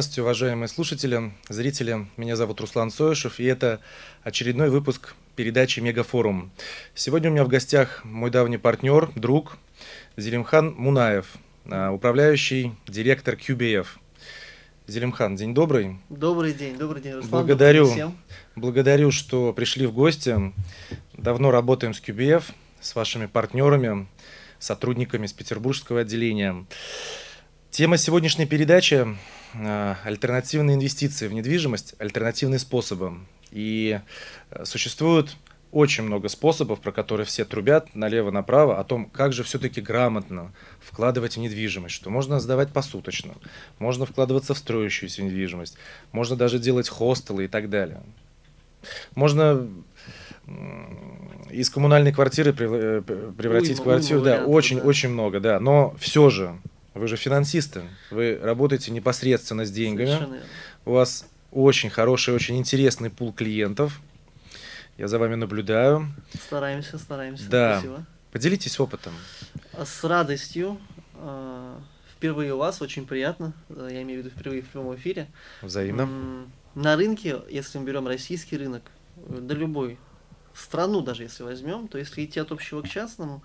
Здравствуйте, уважаемые слушатели, зрители. Меня зовут Руслан Соешев, и это очередной выпуск передачи «Мегафорум». Сегодня у меня в гостях мой давний партнер, друг Зелимхан Мунаев, а, управляющий директор QBF. Зелимхан, день добрый. Добрый день, добрый день, Руслан. Благодарю, всем. благодарю, что пришли в гости. Давно работаем с QBF, с вашими партнерами, сотрудниками с петербургского отделения. Тема сегодняшней передачи э, – альтернативные инвестиции в недвижимость, альтернативные способы. И э, существует очень много способов, про которые все трубят налево-направо, о том, как же все-таки грамотно вкладывать в недвижимость, что можно сдавать посуточно, можно вкладываться в строящуюся недвижимость, можно даже делать хостелы и так далее. Можно из коммунальной квартиры э, превратить уйма, квартиру, уйма да, очень-очень да. много, да. Но все же вы же финансисты, вы работаете непосредственно с деньгами. У вас очень хороший, очень интересный пул клиентов. Я за вами наблюдаю. Стараемся, стараемся. Да. Спасибо. Поделитесь опытом. С радостью. А, впервые у вас, очень приятно. Я имею в виду впервые в прямом эфире. Взаимно. На рынке, если мы берем российский рынок, да любой страну даже если возьмем, то если идти от общего к частному,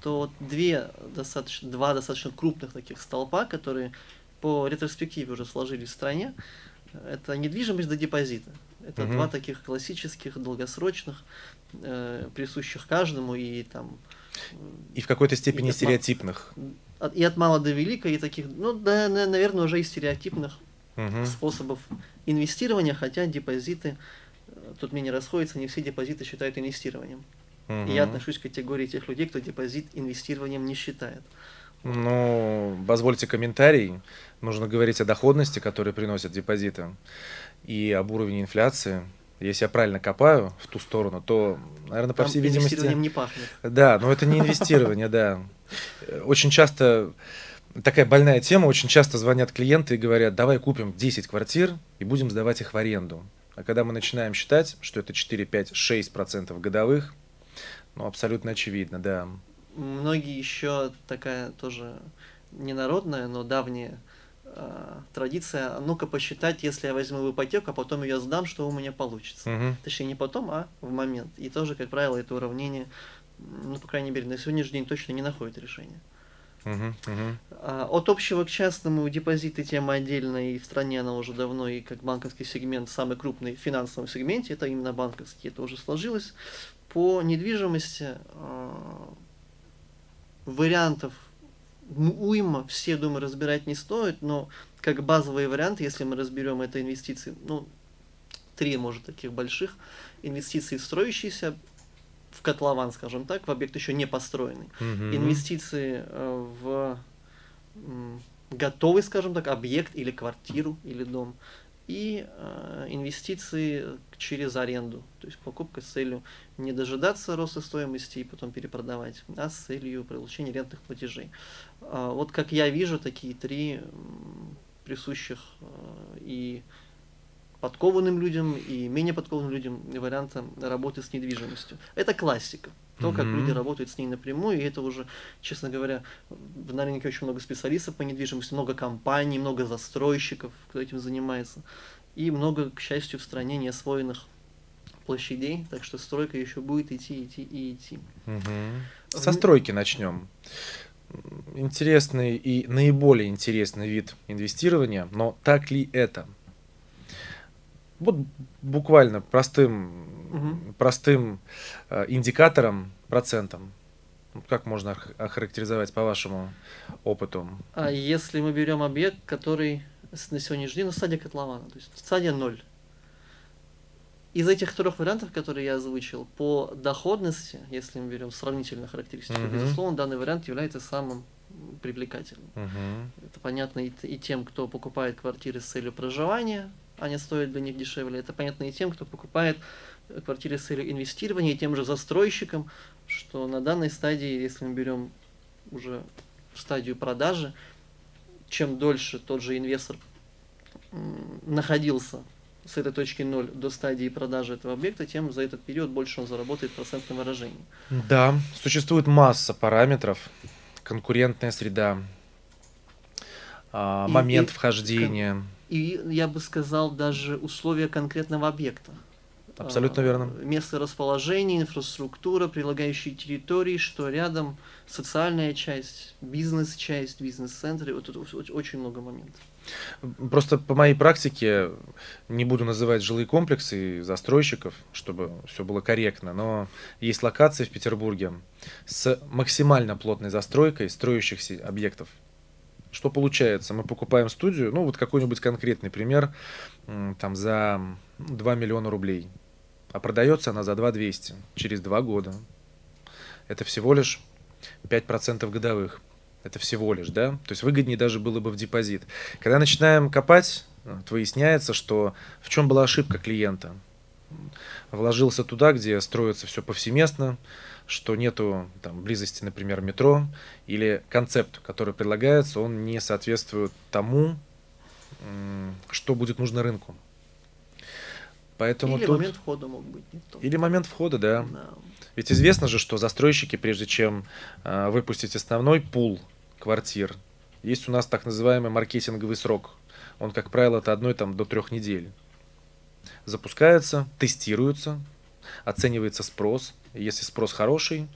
то две достаточно, два достаточно крупных таких столпа, которые по ретроспективе уже сложились в стране, это недвижимость до депозита. Это угу. два таких классических, долгосрочных, э, присущих каждому и там... И в какой-то степени и стереотипных. От, и от мала до велика, и таких, ну, да, наверное, уже и стереотипных угу. способов инвестирования, хотя депозиты тут мнение расходится, не все депозиты считают инвестированием. Угу. И я отношусь к категории тех людей, кто депозит инвестированием не считает. Ну, позвольте комментарий. Нужно говорить о доходности, которые приносят депозиты, и об уровне инфляции. Если я правильно копаю в ту сторону, то, наверное, по Там всей видимости... не пахнет. Да, но это не инвестирование, да. Очень часто такая больная тема, очень часто звонят клиенты и говорят, давай купим 10 квартир и будем сдавать их в аренду. А когда мы начинаем считать, что это 4, 5, 6 процентов годовых, ну, абсолютно очевидно, да. Многие еще такая тоже ненародная, но давняя э, традиция, ну-ка посчитать, если я возьму в ипотеку, а потом ее сдам, что у меня получится. Угу. Точнее, не потом, а в момент. И тоже, как правило, это уравнение, ну, по крайней мере, на сегодняшний день точно не находит решения. Uh-huh. От общего к частному депозиты тема отдельная, и в стране она уже давно, и как банковский сегмент, самый крупный в финансовом сегменте, это именно банковский, это уже сложилось. По недвижимости а, вариантов уйма, все, думаю, разбирать не стоит, но как базовый вариант, если мы разберем это инвестиции, ну, три, может, таких больших, инвестиции в строящийся в котлован, скажем так, в объект еще не построенный. Угу. Инвестиции э, в готовый, скажем так, объект или квартиру или дом и э, инвестиции через аренду, то есть покупка с целью не дожидаться роста стоимости и потом перепродавать, а с целью получения рентных платежей. Э, вот как я вижу такие три присущих э, и подкованным людям и менее подкованным людям варианта работы с недвижимостью. Это классика. То, как mm-hmm. люди работают с ней напрямую, и это уже, честно говоря, на рынке очень много специалистов по недвижимости, много компаний, много застройщиков, кто этим занимается, и много, к счастью, в стране неосвоенных площадей, так что стройка еще будет идти, идти и идти. Угу. Со стройки начнем. Интересный и наиболее интересный вид инвестирования, но так ли это? Вот буквально простым, угу. простым э, индикатором, процентом. Как можно охарактеризовать по вашему опыту? А если мы берем объект, который на сегодняшний день на стадии котлована, то есть стадия ноль. Из этих трех вариантов, которые я озвучил, по доходности, если мы берем сравнительно характеристики, uh безусловно, данный вариант является самым привлекательным. uh Это понятно и, и тем, кто покупает квартиры с целью проживания, они стоят для них дешевле. Это понятно и тем, кто покупает квартиры с целью инвестирования, и тем же застройщикам, что на данной стадии, если мы берем уже стадию продажи, чем дольше тот же инвестор находился с этой точки ноль до стадии продажи этого объекта, тем за этот период больше он заработает в процентном выражении. Да, существует масса параметров, конкурентная среда, а, момент и, вхождения. И я бы сказал даже условия конкретного объекта. Абсолютно а, верно. Место расположения, инфраструктура, прилагающие территории, что рядом, социальная часть, бизнес-часть, бизнес-центры. Вот тут очень много моментов. Просто по моей практике, не буду называть жилые комплексы и застройщиков, чтобы все было корректно, но есть локации в Петербурге с максимально плотной застройкой строящихся объектов. Что получается? Мы покупаем студию, ну вот какой-нибудь конкретный пример, там за 2 миллиона рублей а продается она за 2 200 через 2 года. Это всего лишь 5% годовых. Это всего лишь, да? То есть выгоднее даже было бы в депозит. Когда начинаем копать, вот, выясняется, что в чем была ошибка клиента. Вложился туда, где строится все повсеместно, что нету там, близости, например, метро, или концепт, который предлагается, он не соответствует тому, что будет нужно рынку. Поэтому Или тут... момент входа мог быть не тот. Или момент входа, да. да. Ведь известно же, что застройщики, прежде чем э, выпустить основной пул квартир, есть у нас так называемый маркетинговый срок. Он, как правило, от одной там, до трех недель. Запускается, тестируется, оценивается спрос. Если спрос хороший,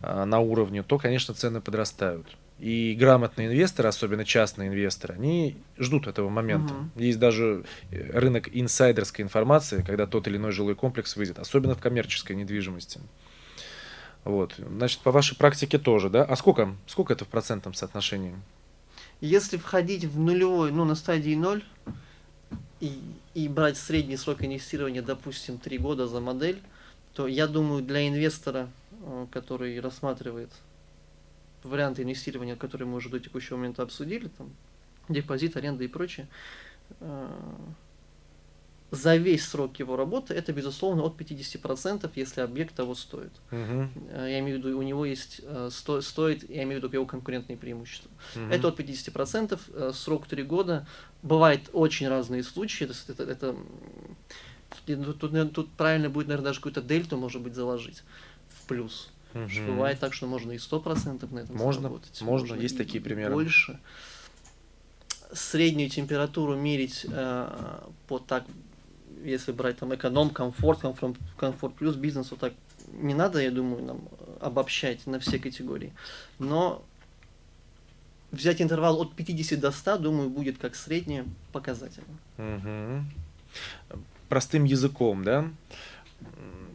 э, на уровне, то, конечно, цены подрастают. И грамотные инвесторы, особенно частные инвесторы, они ждут этого момента. Угу. Есть даже э, рынок инсайдерской информации, когда тот или иной жилой комплекс выйдет, особенно в коммерческой недвижимости. Вот. Значит, по вашей практике тоже, да? А сколько, сколько это в процентном соотношении? Если входить в нулевой, ну, на стадии ноль, и, и брать средний срок инвестирования, допустим, 3 года за модель, то я думаю, для инвестора, э, который рассматривает варианты инвестирования, которые мы уже до текущего момента обсудили, там, депозит, аренда и прочее, э, за весь срок его работы это, безусловно, от 50%, если объект того стоит. Uh-huh. Я имею в виду, у него есть э, сто, стоит, я имею в виду его конкурентные преимущества. Uh-huh. Это от 50%, срок 3 года. Бывают очень разные случаи. Это, это, это, тут, тут, правильно будет, наверное, даже какую-то дельту, может быть, заложить в плюс. Угу. Что бывает так, что можно и сто процентов на этом можно, заработать. Можно, можно есть такие примеры. Больше. Среднюю температуру мерить э, по так, если брать там эконом, комфорт, комфорт, комфорт плюс бизнес, вот так не надо, я думаю, нам обобщать на все категории. Но взять интервал от 50 до 100, думаю, будет как среднее показательно. Угу. Простым языком, да?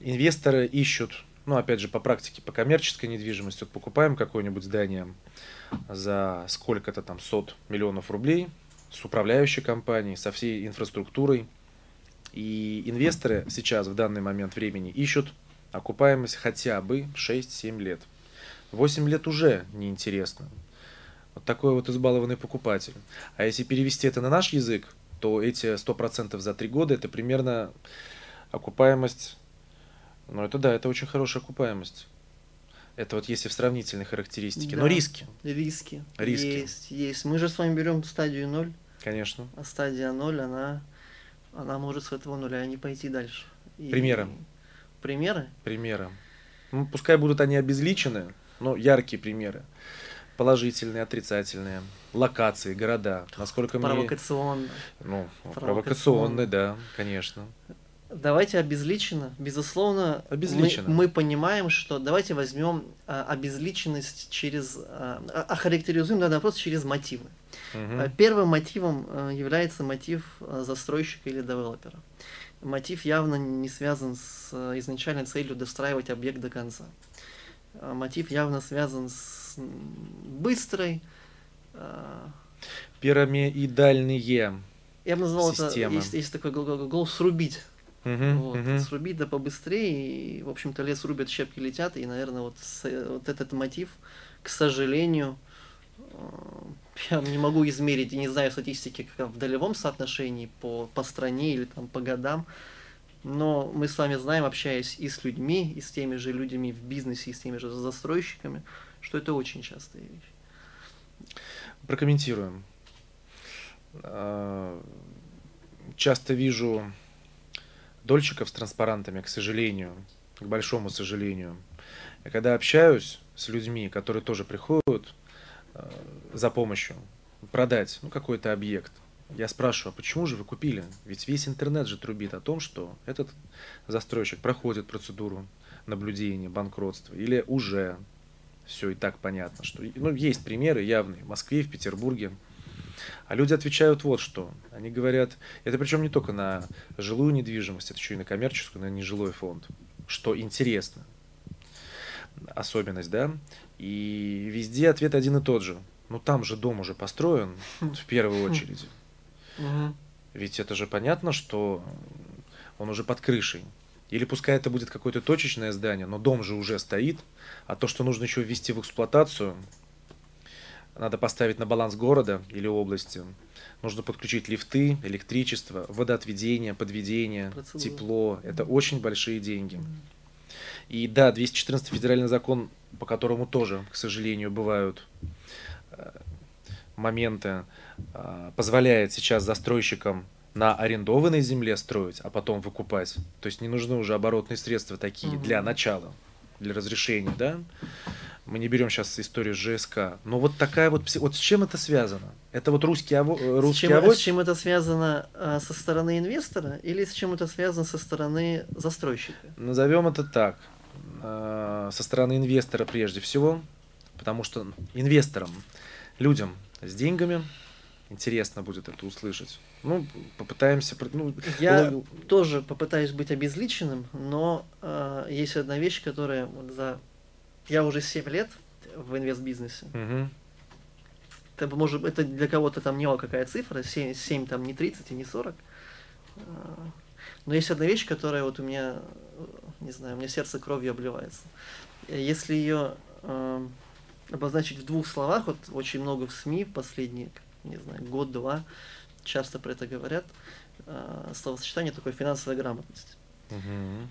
Инвесторы ищут ну, опять же, по практике, по коммерческой недвижимости, вот покупаем какое-нибудь здание за сколько-то там сот миллионов рублей с управляющей компанией, со всей инфраструктурой. И инвесторы сейчас, в данный момент времени, ищут окупаемость хотя бы 6-7 лет. 8 лет уже неинтересно. Вот такой вот избалованный покупатель. А если перевести это на наш язык, то эти 100% за 3 года это примерно окупаемость ну, это да, это очень хорошая окупаемость. Это вот если в сравнительной характеристике. Да. Но риски. Риски. Риски. Есть, есть. Мы же с вами берем стадию 0. Конечно. А стадия 0, она, она может с этого нуля не пойти дальше. И... Примеры. Примеры? Примеры. Ну, пускай будут они обезличены, но яркие примеры. Положительные, отрицательные. Локации, города. Насколько провокационно. мне... Ну, провокационные, да, конечно. Давайте обезличенно. Безусловно, обезличенно. Мы, мы понимаем, что давайте возьмем а, обезличенность через... А, охарактеризуем данный вопрос через мотивы. Угу. Первым мотивом а, является мотив а, застройщика или девелопера. Мотив явно не связан с а, изначальной целью достраивать объект до конца. Мотив явно связан с быстрой... Пирамидальные я бы назвал системы. это, есть, есть такой глагол «срубить». Uh-huh, вот, uh-huh. Срубить да побыстрее, и, в общем-то, лес рубят, щепки летят, и, наверное, вот, с, вот этот мотив, к сожалению, э, я не могу измерить, и не знаю статистики как в долевом соотношении по, по стране или там по годам, но мы с вами знаем, общаясь и с людьми, и с теми же людьми в бизнесе, и с теми же застройщиками, что это очень частая вещь. Прокомментируем. А, часто вижу дольщиков с транспарантами, к сожалению, к большому сожалению. Я когда общаюсь с людьми, которые тоже приходят э, за помощью, продать ну, какой-то объект. Я спрашиваю, а почему же вы купили? Ведь весь интернет же трубит о том, что этот застройщик проходит процедуру наблюдения, банкротства, или уже все и так понятно, что ну, есть примеры явные в Москве, в Петербурге. А люди отвечают вот что. Они говорят, это причем не только на жилую недвижимость, это еще и на коммерческую, на нежилой фонд. Что интересно. Особенность, да? И везде ответ один и тот же. Ну там же дом уже построен в первую очередь. Ведь это же понятно, что он уже под крышей. Или пускай это будет какое-то точечное здание, но дом же уже стоит, а то, что нужно еще ввести в эксплуатацию, надо поставить на баланс города или области. Нужно подключить лифты, электричество, водоотведение, подведение, Процедура. тепло. Это очень большие деньги. И да, 214 федеральный закон, по которому тоже, к сожалению, бывают э, моменты, э, позволяет сейчас застройщикам на арендованной земле строить, а потом выкупать. То есть не нужны уже оборотные средства такие угу. для начала, для разрешения, да? Мы не берем сейчас историю ЖСК. Но вот такая вот... Вот с чем это связано? Это вот русский, аво, русский с чем, авось? С чем это связано а, со стороны инвестора или с чем это связано со стороны застройщика? Назовем это так. А, со стороны инвестора прежде всего. Потому что инвесторам, людям с деньгами, интересно будет это услышать. Ну, попытаемся... Ну, Я улов... тоже попытаюсь быть обезличенным, но э, есть одна вещь, которая вот за... Я уже 7 лет в инвестбизнесе. Угу. Это, может, это для кого-то там не какая цифра, 7, 7 там не 30 и не 40. А, но есть одна вещь, которая вот у меня, не знаю, у меня сердце кровью обливается. Если ее э, обозначить в двух словах, вот очень много в СМИ в последние, не знаю, год-два, часто про это говорят, э, словосочетание такое финансовая грамотность. Угу.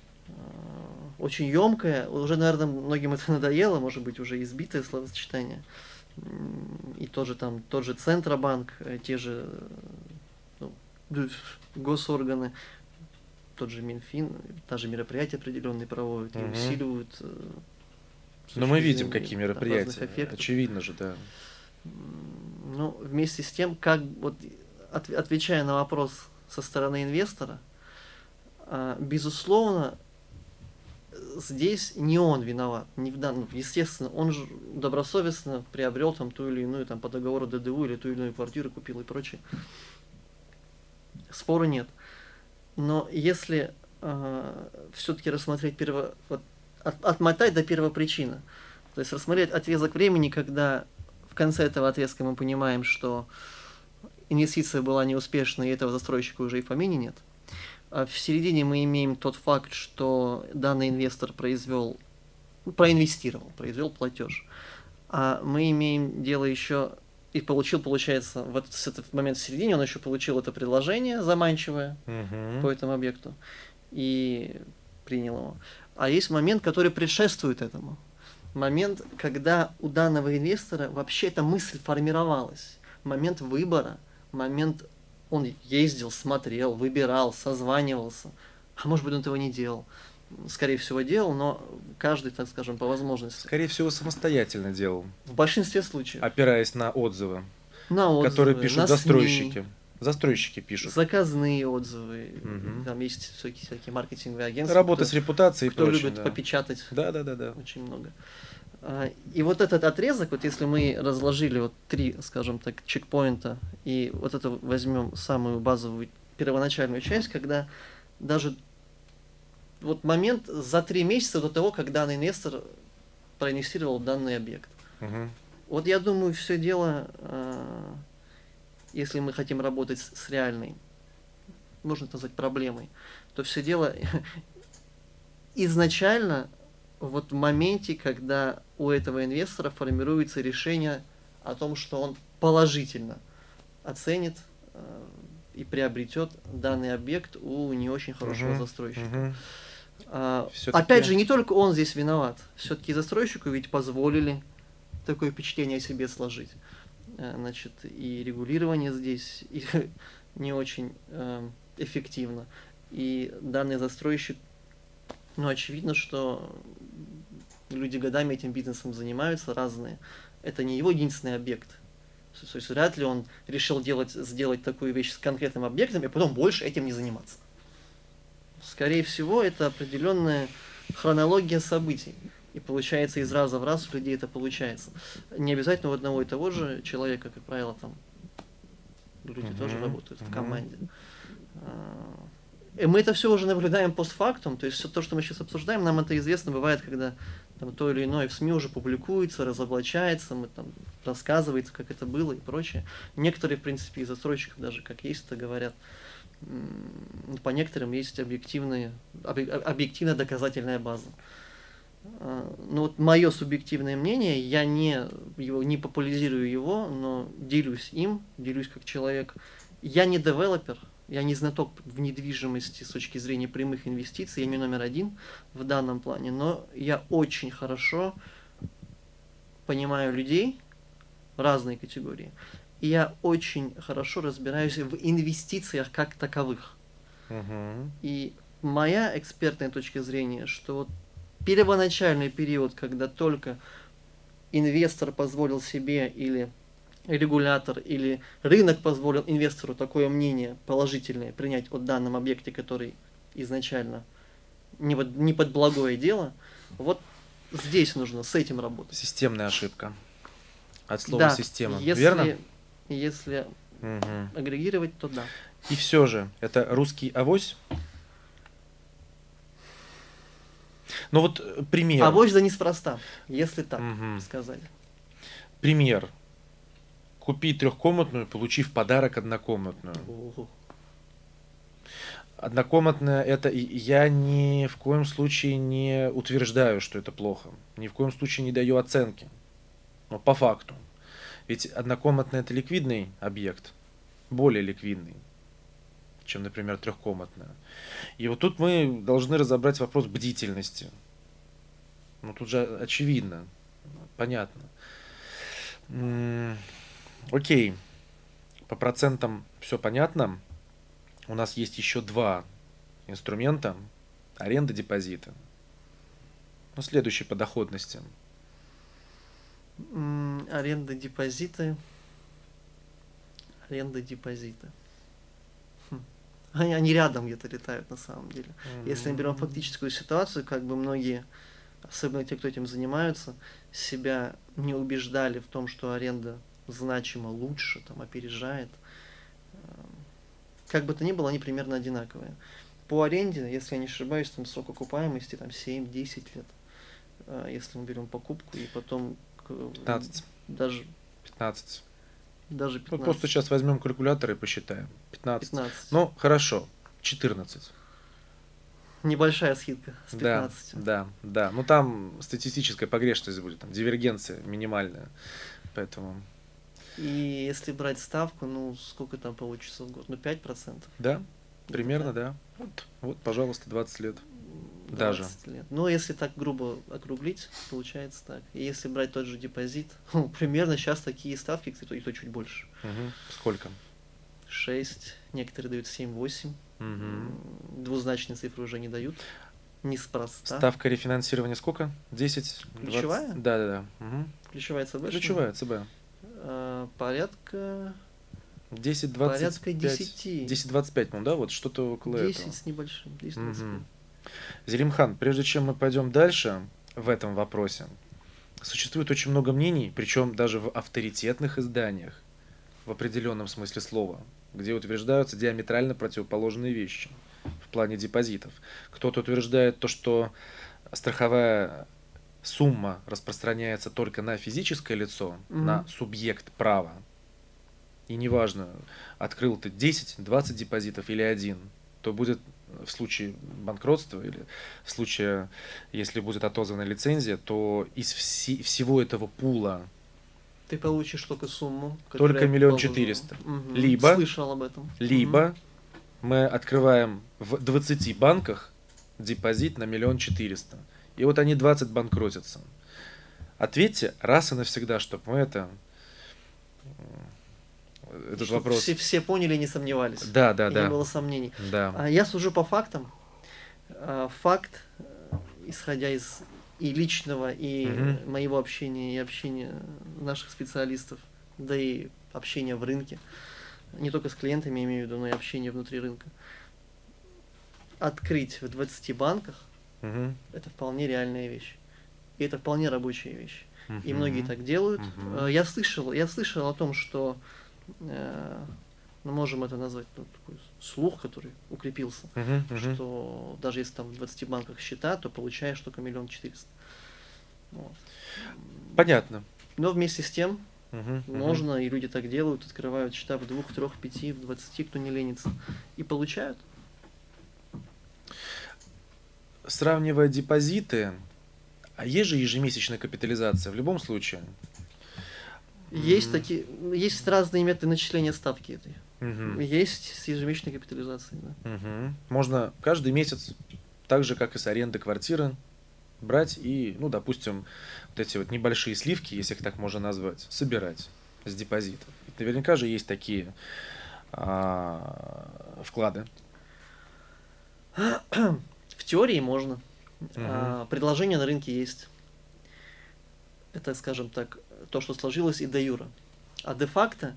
Очень емкое, уже, наверное, многим это надоело, может быть, уже избитое словосочетание. И тоже там, тот же Центробанк, э, те же ну, госорганы, тот же Минфин, даже мероприятия определенные проводят угу. и усиливают. Но мы видим, какие мероприятия. Очевидно же, да. Ну, вместе с тем, как вот от, отвечая на вопрос со стороны инвестора, а, безусловно, здесь не он виноват, не в данном, естественно, он же добросовестно приобрел там ту или иную там по договору ДДУ или ту или иную квартиру купил и прочее. Спора нет. Но если э, а, все-таки рассмотреть перво, вот, от, отмотать до первопричины, то есть рассмотреть отрезок времени, когда в конце этого отрезка мы понимаем, что инвестиция была неуспешной, и этого застройщика уже и в помине нет. А в середине мы имеем тот факт, что данный инвестор произвел, проинвестировал, произвел платеж. А мы имеем дело еще и получил, получается, вот с этот момент в середине он еще получил это предложение заманчивое uh-huh. по этому объекту и принял его. А есть момент, который предшествует этому момент, когда у данного инвестора вообще эта мысль формировалась, момент выбора, момент он ездил, смотрел, выбирал, созванивался, а может быть он этого не делал. Скорее всего делал, но каждый, так скажем, по возможности. Скорее всего самостоятельно делал. В большинстве случаев. Опираясь на отзывы, на отзывы которые пишут на застройщики. СМИ. Застройщики пишут. Заказные отзывы. Угу. Там есть всякие, всякие маркетинговые агентства. Работа кто, с репутацией кто и любит да. попечатать. Да, да, да, да. Очень много. А, и вот этот отрезок, вот если мы разложили вот три, скажем так, чекпоинта, и вот это возьмем самую базовую первоначальную часть, когда даже вот момент за три месяца до того, как данный инвестор проинвестировал данный объект. Угу. Вот я думаю, все дело а, если мы хотим работать с реальной, можно это назвать проблемой, то все дело изначально вот в моменте, когда у этого инвестора формируется решение о том, что он положительно оценит э, и приобретет данный объект у не очень хорошего uh-huh, застройщика. Uh-huh. А, опять же, не только он здесь виноват. Все-таки застройщику ведь позволили такое впечатление о себе сложить. Э, значит, и регулирование здесь и не очень э, эффективно. И данный застройщик, ну, очевидно, что люди годами этим бизнесом занимаются, разные. Это не его единственный объект. То есть вряд ли он решил делать, сделать такую вещь с конкретным объектом и потом больше этим не заниматься. Скорее всего, это определенная хронология событий. И получается из раза в раз у людей это получается. Не обязательно у одного и того же человека, как правило, там люди uh-huh, тоже работают uh-huh. в команде. А, и мы это все уже наблюдаем постфактум, то есть все то, что мы сейчас обсуждаем, нам это известно бывает, когда там, то или иное в СМИ уже публикуется, разоблачается, мы там рассказывается, как это было и прочее. Некоторые, в принципе, из застройщиков даже, как есть, это говорят, по некоторым есть объективные, объективная доказательная база. А, ну вот мое субъективное мнение, я не, его, не популяризирую его, но делюсь им, делюсь как человек. Я не девелопер, я не знаток в недвижимости с точки зрения прямых инвестиций, я не номер один в данном плане, но я очень хорошо понимаю людей разной категории. И я очень хорошо разбираюсь в инвестициях как таковых. Uh-huh. И моя экспертная точка зрения, что вот первоначальный период, когда только инвестор позволил себе или регулятор или рынок позволил инвестору такое мнение положительное принять о данном объекте, который изначально не под, не под благое дело, вот здесь нужно с этим работать. Системная ошибка. От слова да, система. Если, Верно? Если угу. агрегировать, то да. И все же, это русский авось? Ну вот пример. Авось да неспроста, если так угу. сказать. Пример. Купи трехкомнатную, получи в подарок однокомнатную. Однокомнатная это я ни в коем случае не утверждаю, что это плохо. Ни в коем случае не даю оценки. Но по факту. Ведь однокомнатная это ликвидный объект, более ликвидный, чем, например, трехкомнатная. И вот тут мы должны разобрать вопрос бдительности. Ну тут же очевидно, понятно. Окей, по процентам все понятно. У нас есть еще два инструмента. Аренда депозита. Ну, следующий по доходности. Аренда депозита. Аренда депозита. Хм. Они, они рядом где-то летают на самом деле. Mm-hmm. Если мы берем фактическую ситуацию, как бы многие, особенно те, кто этим занимаются, себя не убеждали в том, что аренда значимо лучше, там, опережает. Как бы то ни было, они примерно одинаковые. По аренде, если я не ошибаюсь, там срок окупаемости там 7-10 лет. Э, если мы берем покупку и потом... 15. Даже... 15. Даже 15. Ну, просто сейчас возьмем калькулятор и посчитаем. 15. 15. Ну, хорошо. 14. Небольшая скидка с 15. Да, да, да. Ну там статистическая погрешность будет, там дивергенция минимальная. Поэтому и если брать ставку, ну, сколько там получится в год? Ну, 5%? Да, примерно, да. Вот, вот, пожалуйста, 20 лет. 20 Даже. лет. Ну, если так грубо округлить, получается так. И если брать тот же депозит, ну, примерно сейчас такие ставки, кстати, и то чуть больше. Угу. Сколько? 6, некоторые дают 7-8. Угу. Двузначные цифры уже не дают. Неспроста. Ставка рефинансирования сколько? 10? Ключевая? 20? Да, да, да. Угу. Ключевая ЦБ? Ключевая ЦБ. Порядка... 10-25. Порядка 10. 10-25, ну да, вот что-то около 10 этого. с небольшим. 10 угу. Зелимхан, прежде чем мы пойдем дальше в этом вопросе, существует очень много мнений, причем даже в авторитетных изданиях, в определенном смысле слова, где утверждаются диаметрально противоположные вещи в плане депозитов. Кто-то утверждает то, что страховая сумма распространяется только на физическое лицо, mm-hmm. на субъект права, и неважно, открыл ты 10, 20 депозитов или один, то будет в случае банкротства или в случае, если будет отозвана лицензия, то из вси- всего этого пула ты получишь только сумму. Только миллион четыреста. Угу. Либо, Слышал об этом. Либо угу. мы открываем в 20 банках депозит на миллион четыреста. И вот они 20 банкротятся. Ответьте раз и навсегда, чтобы мы это этот Чтобы вопрос. Все, все поняли и не сомневались. Да, да, и да. Не было сомнений. Да. А я сужу по фактам. А, факт, исходя из и личного, и угу. моего общения, и общения наших специалистов, да и общение в рынке, не только с клиентами, имею в виду, но и общение внутри рынка. Открыть в 20 банках Мгм. это вполне реальная вещь. И это вполне рабочая вещь. И многие так делают. Э, Я слышал, я слышал о том, что э, ну, можем это назвать ну, такой слух, который укрепился, мгм. что даже если там в 20 банках счета, то получаешь только миллион четыреста. Вот. Понятно. Но вместе с тем мгм. можно, и люди так делают, открывают счета в двух, трех, пяти, в двадцати, кто не ленится, и получают. Сравнивая депозиты, а есть же ежемесячная капитализация в любом случае. Есть Мгм. такие, есть разные методы начисления ставки этой. Мгм. Есть с ежемесячной капитализацией, да. Мгм. Можно каждый месяц, так же как и с аренды квартиры, брать и, ну, допустим, вот эти вот небольшие сливки, если их так можно назвать, собирать с депозита. Ведь наверняка же есть такие а, вклады. В теории можно. А, предложение на рынке есть. Это, скажем так, то, что сложилось и до юра. А де-факто,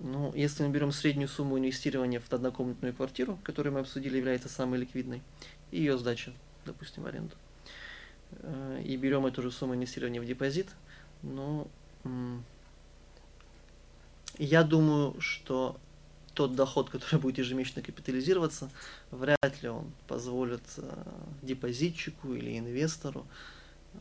ну, если мы берем среднюю сумму инвестирования в однокомнатную квартиру, которую мы обсудили, является самой ликвидной, и ее сдача, допустим, в аренду, э, и берем эту же сумму инвестирования в депозит, ну, я думаю, что тот доход, который будет ежемесячно капитализироваться, вряд ли он позволит э, депозитчику или инвестору э,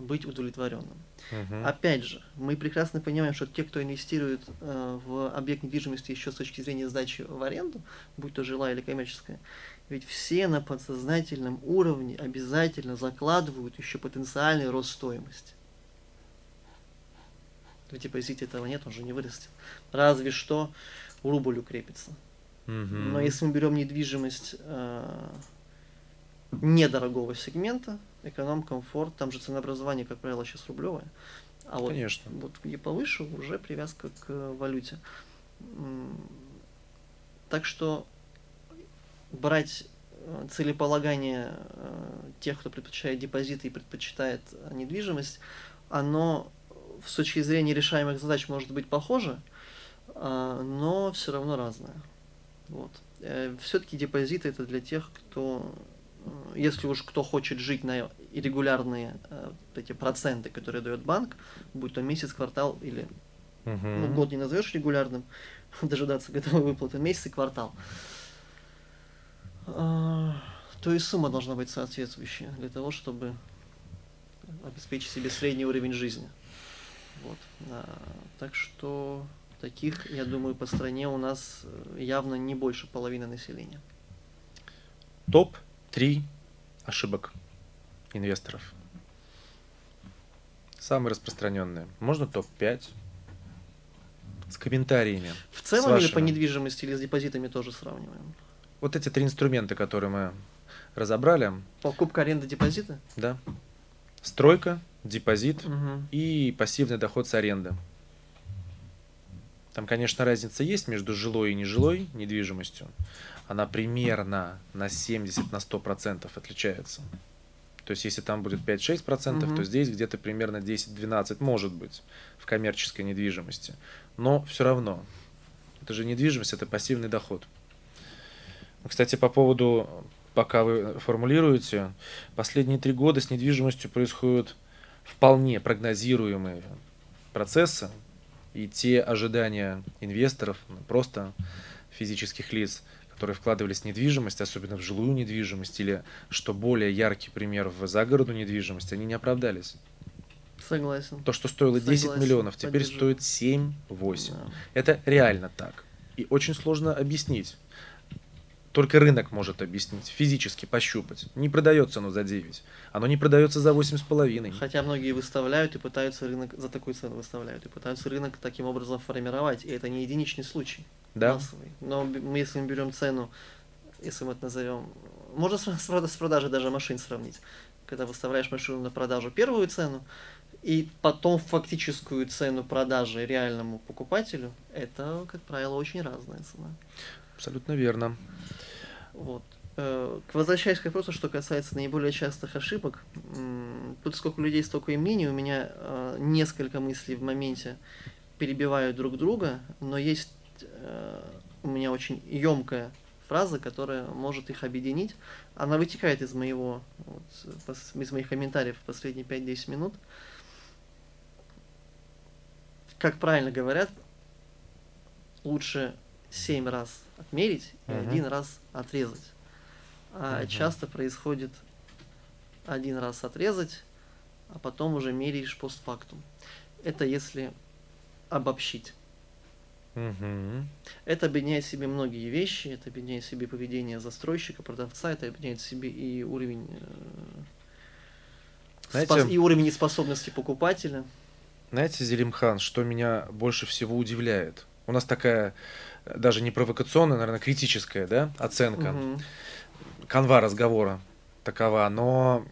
быть удовлетворенным. Мгм. Опять же, мы прекрасно понимаем, что те, кто инвестирует э, в объект недвижимости еще с точки зрения сдачи в аренду, будь то жилая или коммерческая, ведь все на подсознательном уровне обязательно закладывают еще потенциальный рост стоимости. В депозите этого нет, он же не вырастет. Разве что рубль укрепится. Но если мы берем недвижимость э, недорогого сегмента, эконом, комфорт, там же ценообразование, как правило, сейчас рублевое. А вот, Конечно. вот где повыше уже привязка к э, валюте. Так что брать э, целеполагание э, тех, кто предпочитает депозиты и предпочитает недвижимость, оно с точки зрения решаемых задач может быть похоже, но все равно разное. Вот. Все-таки депозиты это для тех, кто, э, если уж кто хочет жить на регулярные э, эти проценты, которые дает банк, будь то месяц, квартал или Мгм. ну, год не назовешь регулярным, дожидаться годовой выплаты, месяц и квартал, а, то и сумма должна быть соответствующая для того, чтобы обеспечить себе средний уровень жизни. Вот. А, Так что таких, я думаю, по стране у нас э, явно не больше половины населения. Топ-3 ошибок инвесторов. Самые распространенные. Можно топ-5 с комментариями. В целом или по недвижимости, или с депозитами тоже сравниваем? Вот эти три инструмента, которые мы разобрали, Покупка, аренда, депозиты? да, стройка, депозит Мгм. и пассивный доход с аренды. Там, конечно, разница есть между жилой и нежилой недвижимостью. Она примерно на 70 на 100 процентов отличается. То есть, если там будет 5-6 процентов, Мгм. то здесь где-то примерно 10-12 может быть в коммерческой недвижимости. Но все равно, это же недвижимость, это пассивный доход. Кстати, по поводу, пока вы формулируете, последние три года с недвижимостью происходят вполне прогнозируемые процессы, и те ожидания инвесторов, ну, просто физических лиц, которые вкладывались в недвижимость, особенно в жилую недвижимость, или, что более яркий пример, в загородную недвижимость, они не оправдались. Согласен. То, что стоило 10 Согласен, миллионов, теперь поддержу. стоит 7-8. Да. Это реально так. И очень сложно объяснить. Только рынок может объяснить, физически пощупать. Не продается оно за 9. Оно не продается за 8,5. Хотя многие выставляют и пытаются рынок за такую цену выставляют и пытаются рынок таким образом формировать. И это не единичный случай. Да? массовый. Но мы, если мы берем цену, если мы это назовем, можно с, с прода- с продажей даже машин сравнить. Когда выставляешь машину на продажу первую цену, и потом фактическую цену продажи реальному покупателю, это, как правило, очень разная цена. Абсолютно верно. Вот. Э, Возвращаясь к вопросу, что касается наиболее частых ошибок, тут сколько людей, столько и мнений. У меня э, несколько мыслей в моменте. перебивают друг друга, но есть э, у меня очень емкая фраза, которая может их объединить. Она вытекает из моего, вот, из моих комментариев в последние 5-10 минут. Как правильно говорят, лучше 7 раз отмерить и uh-huh. один раз отрезать. А uh-huh. часто происходит один раз отрезать, а потом уже меряешь постфактум. Это если обобщить. Угу. Это объединяет в себе многие вещи, это объединяет в себе поведение застройщика, продавца, это объединяет в себе и уровень, э, Знаете, спос- и уровень способности покупателя. Знаете, Зелимхан, что меня больше всего удивляет? У нас такая даже не провокационная, наверное, критическая да, оценка, угу. канва разговора такова, но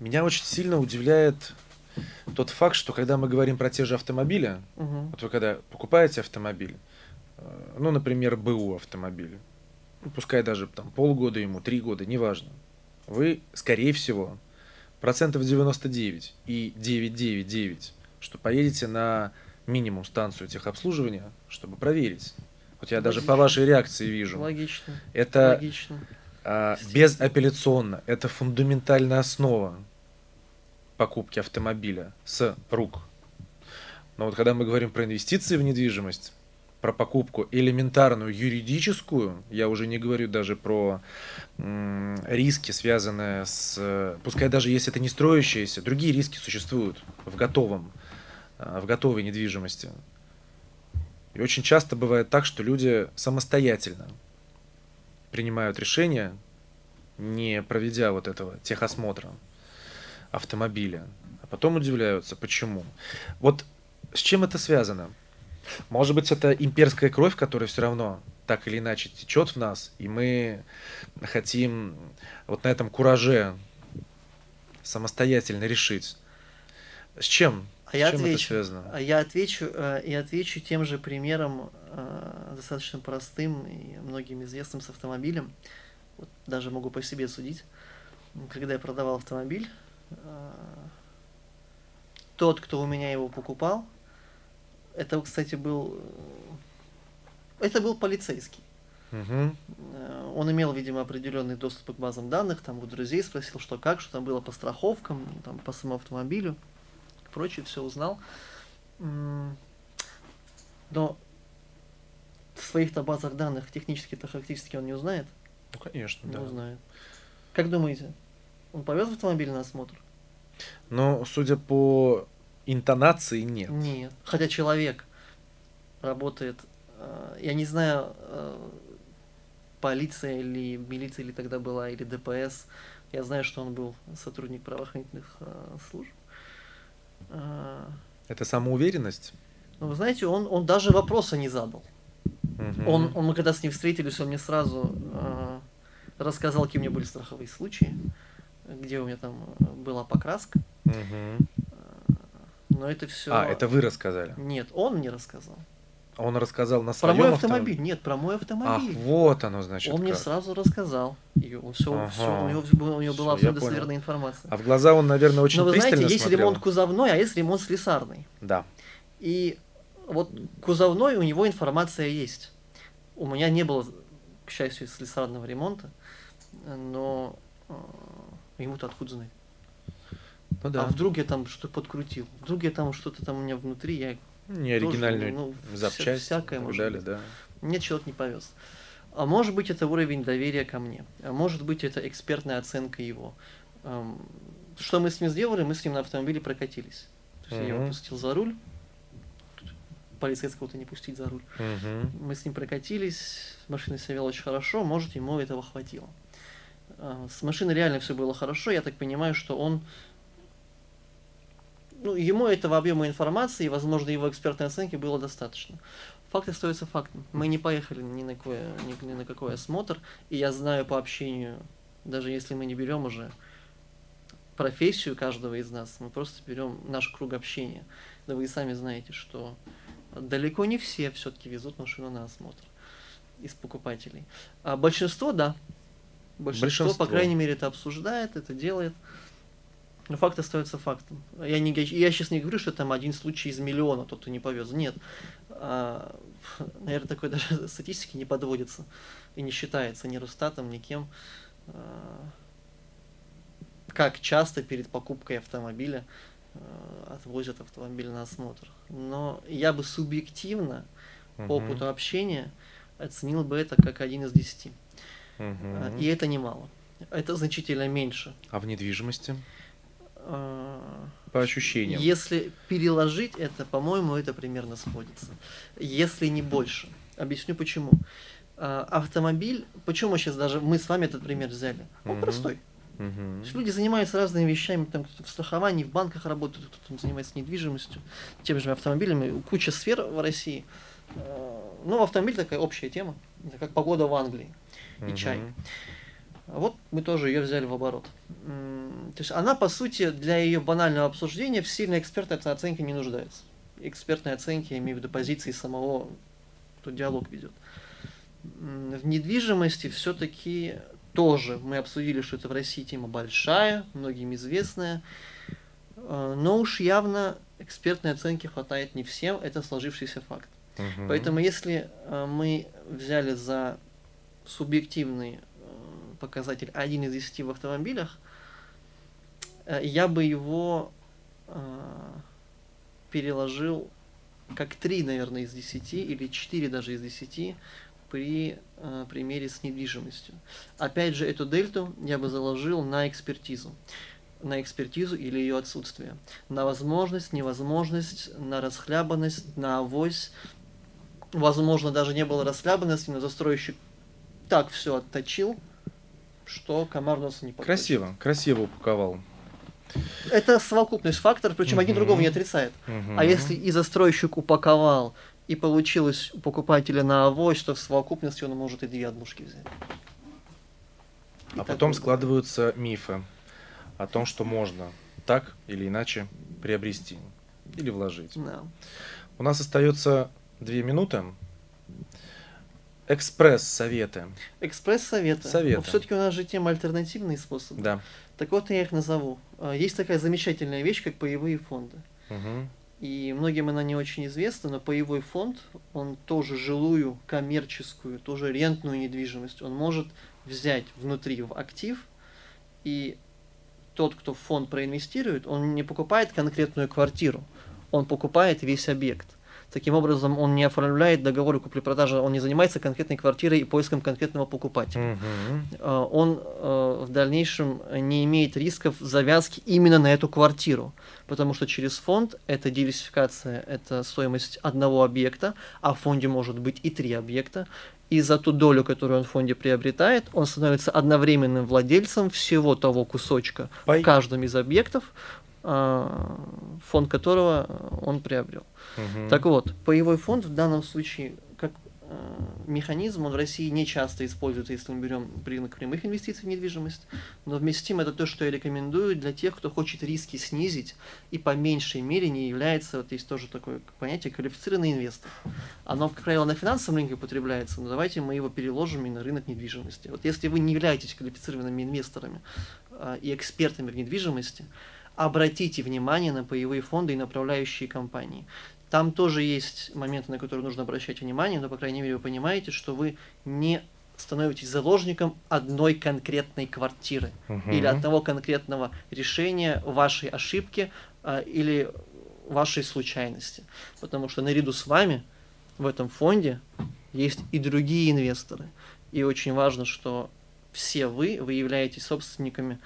меня очень сильно удивляет тот факт, что когда мы говорим про те же автомобили, угу. вот вы когда покупаете автомобиль, э, ну, например, БУ автомобиль, ну, пускай даже там полгода ему, три года, неважно, вы, скорее всего, процентов 99 и 999, что поедете на минимум станцию техобслуживания, чтобы проверить. Вот я Логично. даже по вашей реакции вижу. Логично. Это Логично. А, безапелляционно. Это фундаментальная основа покупки автомобиля с рук. Но вот когда мы говорим про инвестиции в недвижимость, про покупку элементарную юридическую, я уже не говорю даже про м, риски, связанные с, пускай даже если это не строящиеся, другие риски существуют в готовом, в готовой недвижимости. И очень часто бывает так, что люди самостоятельно принимают решения, не проведя вот этого техосмотра автомобиля. А потом удивляются, почему. Вот с чем это связано? Может быть, это имперская кровь, которая все равно так или иначе течет в нас, и мы хотим вот на этом кураже самостоятельно решить. С чем? А я, чем отвечу, это связано? а я отвечу, э, и отвечу тем же примером, э, достаточно простым и многим известным с автомобилем. Вот даже могу по себе судить. Когда я продавал автомобиль, а, тот, кто у меня его покупал, это, кстати, был это был полицейский. Угу. Он имел, видимо, определенный доступ к базам данных, там у друзей спросил, что как, что там было по страховкам, там по самому автомобилю, прочее, все узнал. Но в своих-то базах данных технически-то характеристики он не узнает. Ну, конечно, не да. узнает. Как думаете, он повез автомобиль на осмотр? Ну, судя по интонации, нет. Нет. Хотя человек работает, э, я не знаю, э, полиция или милиция или тогда была, или ДПС. Я знаю, что он был сотрудник правоохранительных э, служб. Это самоуверенность? Ну, вы знаете, он, он даже вопроса не задал. Угу. Он, он, мы когда с ним встретились, он мне сразу рассказал, какие у меня были страховые случаи, где у меня там э, была покраска. Угу. Но это все. А, это вы рассказали? Нет, он мне рассказал. Он рассказал на своем Про мой автомобиль. автомобиль. Нет, про мой автомобиль. Ах, вот оно, значит. Он как. мне сразу рассказал. И он все, ага. все, у него, у него была абсолютно достоверная информация. А в глаза он, наверное, очень Но вы знаете, есть смотрел. ремонт кузовной, а есть ремонт слесарный. Да. И вот кузовной у него информация есть. У меня не было, к счастью, слесарного ремонта но э, ему-то откуда знать? Ну да. А вдруг я там что подкрутил? Вдруг я там что-то там у меня внутри, я не оригинальную ну, запчасть всякое и так далее, да. Нет, человек не повез. А может быть, это уровень доверия ко мне. А может быть, это экспертная оценка его. Что мы с ним сделали? Мы с ним на автомобиле прокатились. То есть uh-huh. я его пустил за руль. Полицейского-то не пустить за руль. Uh-huh. Мы с ним прокатились, машина себя вела очень хорошо, может, ему этого хватило. А, с машиной реально все было хорошо. Я так понимаю, что он ну, ему этого объема информации, возможно, его экспертной оценки было достаточно. Факт остается фактом. Мы не поехали ни на, какой, ни, ни на какой осмотр, и я знаю по общению, даже если мы не берем уже профессию каждого из нас, мы просто берем наш круг общения. Да вы и сами знаете, что далеко не все все-таки везут машину на осмотр из покупателей. А большинство, да, Большинство, Большинство, по крайней мере, это обсуждает, это делает. Но факт остается фактом. Я, не, я сейчас не говорю, что там один случай из миллиона, тот, кто не повез. Нет. А, наверное, такой даже статистики не подводится и не считается ни Росстатом, ни кем. А, как часто перед покупкой автомобиля а, отвозят автомобиль на осмотр. Но я бы субъективно по опыту общения оценил бы это как один из десяти. Uh-huh. И это немало. Это значительно меньше. А в недвижимости? А, по ощущениям. Если переложить это, по-моему, это примерно сходится. Если не больше. Объясню почему. А, автомобиль, почему мы сейчас даже, мы с вами этот пример взяли? Он угу. простой. Угу. люди занимаются разными вещами, там кто-то в страховании, в банках работает, кто-то занимается недвижимостью, теми же автомобилями, куча сфер в России. А, ну, автомобиль такая общая тема, это как погода в Англии и угу. чай. Вот мы тоже ее взяли в оборот. То есть она, по сути, для ее банального обсуждения в сильной экспертной оценке не нуждается. Экспертной оценки, я имею в виду позиции самого, кто диалог ведет. В недвижимости все-таки тоже мы обсудили, что это в России тема большая, многим известная, э, но уж явно экспертной оценки хватает не всем, это сложившийся факт. Угу. Поэтому если э, мы взяли за субъективный показатель 1 из 10 в автомобилях, э, я бы его э, переложил как 3, наверное, из 10 или 4 даже из 10 при э, примере с недвижимостью. Опять же, эту дельту я бы заложил на экспертизу на экспертизу или ее отсутствие, на возможность, невозможность, на расхлябанность, на авось. Возможно, даже не было расхлябанности, но застройщик так все отточил, что комар носа не подходит. Красиво, красиво упаковал. Это совокупность факторов, причем угу. один другого не отрицает. Угу. А если и застройщик упаковал, и получилось у покупателя на авось, что в совокупности он может и две однушки взять. И а потом будет. складываются мифы о том, что можно так или иначе приобрести или вложить. Да. У нас остается две минуты. Экспресс-советы. Экспресс-советы. Советы. Все-таки у нас же тема альтернативные способы. Да. Так вот я их назову. А, есть такая замечательная вещь, как паевые фонды. Угу. И многим она не очень известна, но паевой фонд, он тоже жилую, коммерческую, тоже рентную недвижимость, он может взять внутри в актив, и тот, кто в фонд проинвестирует, он не покупает конкретную квартиру, он покупает весь объект. Таким образом, он не оформляет договоры купли-продажи, он не занимается конкретной квартирой и поиском конкретного покупателя. Uh-huh. Он э, в дальнейшем не имеет рисков завязки именно на эту квартиру, потому что через фонд это диверсификация, это стоимость одного объекта, а в фонде может быть и три объекта, и за ту долю, которую он в фонде приобретает, он становится одновременным владельцем всего того кусочка Пай. в каждом из объектов, а, фонд которого он приобрел. Угу. Так вот, паевой фонд в данном случае как э, механизм, он в России не часто используется, если мы берем рынок прямых инвестиций в недвижимость, но вместе с тем это то, что я рекомендую для тех, кто хочет риски снизить и по меньшей мере не является, вот есть тоже такое понятие, квалифицированный инвестор. Оно, как правило, на финансовом рынке употребляется, но давайте мы его переложим и на рынок недвижимости. Вот если вы не являетесь квалифицированными инвесторами э, и экспертами в недвижимости, обратите внимание на паевые фонды и направляющие компании. Там тоже есть моменты, на которые нужно обращать внимание, но, по крайней мере, вы понимаете, что вы не становитесь заложником одной конкретной квартиры угу. или одного конкретного решения вашей ошибки а, или вашей случайности. Потому что наряду с вами в этом фонде есть и другие инвесторы. И очень важно, что все вы, вы являетесь собственниками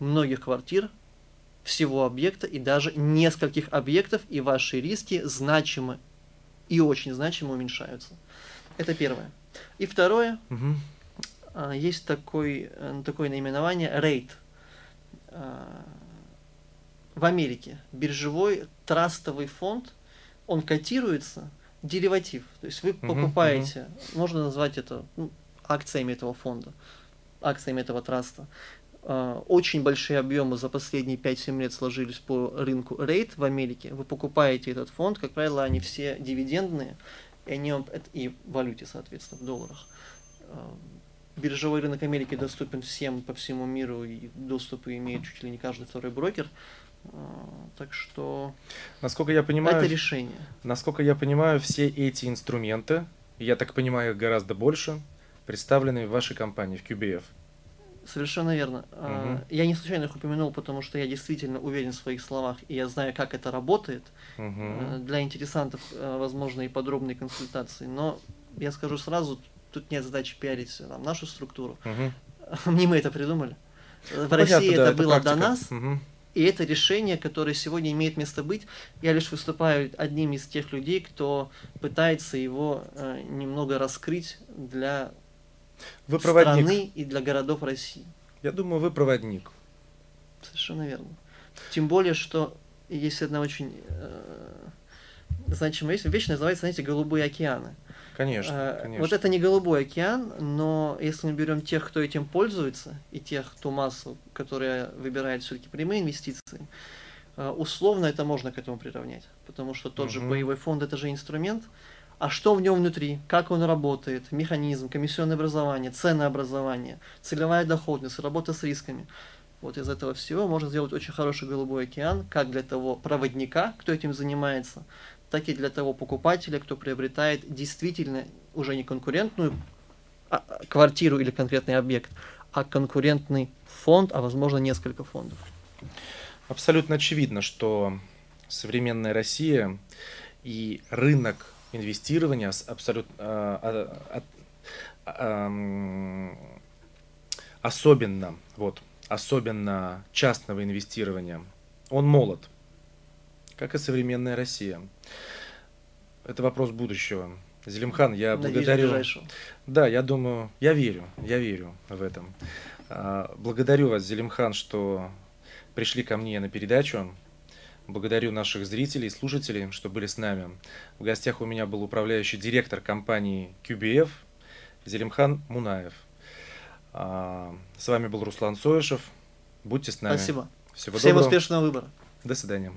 многих квартир, всего объекта и даже нескольких объектов, и ваши риски значимы и очень значимо уменьшаются. Это первое. И второе, угу. есть такой, э, такое наименование RATE. А, в Америке биржевой трастовый фонд, он котируется, дериватив. То есть вы покупаете, угу. можно назвать это ну, акциями этого фонда, акциями этого траста. А, очень большие объемы за последние 5-7 лет сложились по рынку рейд в Америке. Вы покупаете этот фонд, как правило, они все дивидендные, и они и в валюте, соответственно, в долларах. А, биржевой рынок Америки доступен всем по всему миру, и доступы имеет чуть ли не каждый второй брокер. А, так что насколько я понимаю, это решение. Насколько я понимаю, все эти инструменты, я так понимаю, их гораздо больше, представлены в вашей компании, в QBF. Совершенно верно. Угу. Я не случайно их упомянул, потому что я действительно уверен в своих словах, и я знаю, как это работает. Угу. Для интересантов, э, возможно, и подробные консультации. Но я скажу сразу, тут нет задачи пиарить там, нашу структуру. Угу. Не мы это придумали. В ну, России понятно, это, да, было это до нас. Угу. И это решение, которое сегодня имеет место быть. Я лишь выступаю одним из тех людей, кто пытается его э, немного раскрыть для вы проводник. страны и для городов России. Я думаю, вы проводник. Совершенно верно. Тем более, что есть одна очень э, значимая вещь. Вещь называется, знаете, «Голубые океаны». Конечно, э, конечно. Вот это не голубой океан, но если мы берем тех, кто этим пользуется, и тех, кто массу, которая выбирает все-таки прямые инвестиции, э, условно это можно к этому приравнять. Потому что тот угу. же боевой фонд это же инструмент, а что в нем внутри, как он работает, механизм, комиссионное образование, ценное образование, целевая доходность, работа с рисками. Вот из этого всего можно сделать очень хороший голубой океан, как для того проводника, кто этим занимается, так и для того покупателя, кто приобретает действительно уже не конкурентную а, квартиру или конкретный объект, а конкурентный фонд, а возможно несколько фондов. Абсолютно очевидно, что современная Россия и рынок инвестирования абсолютно а, а, особенно вот особенно частного инвестирования он молод как и современная Россия это вопрос будущего Зелимхан, я Надеюсь, благодарю. Да, я думаю, я верю, я верю в этом. А, благодарю вас, Зелимхан, что пришли ко мне на передачу. Благодарю наших зрителей и слушателей, что были с нами. В гостях у меня был управляющий директор компании QBF Зелимхан Мунаев. А, с вами был Руслан Соешев. Будьте с нами. Спасибо. Всего Всем доброго. успешного выбора. До свидания.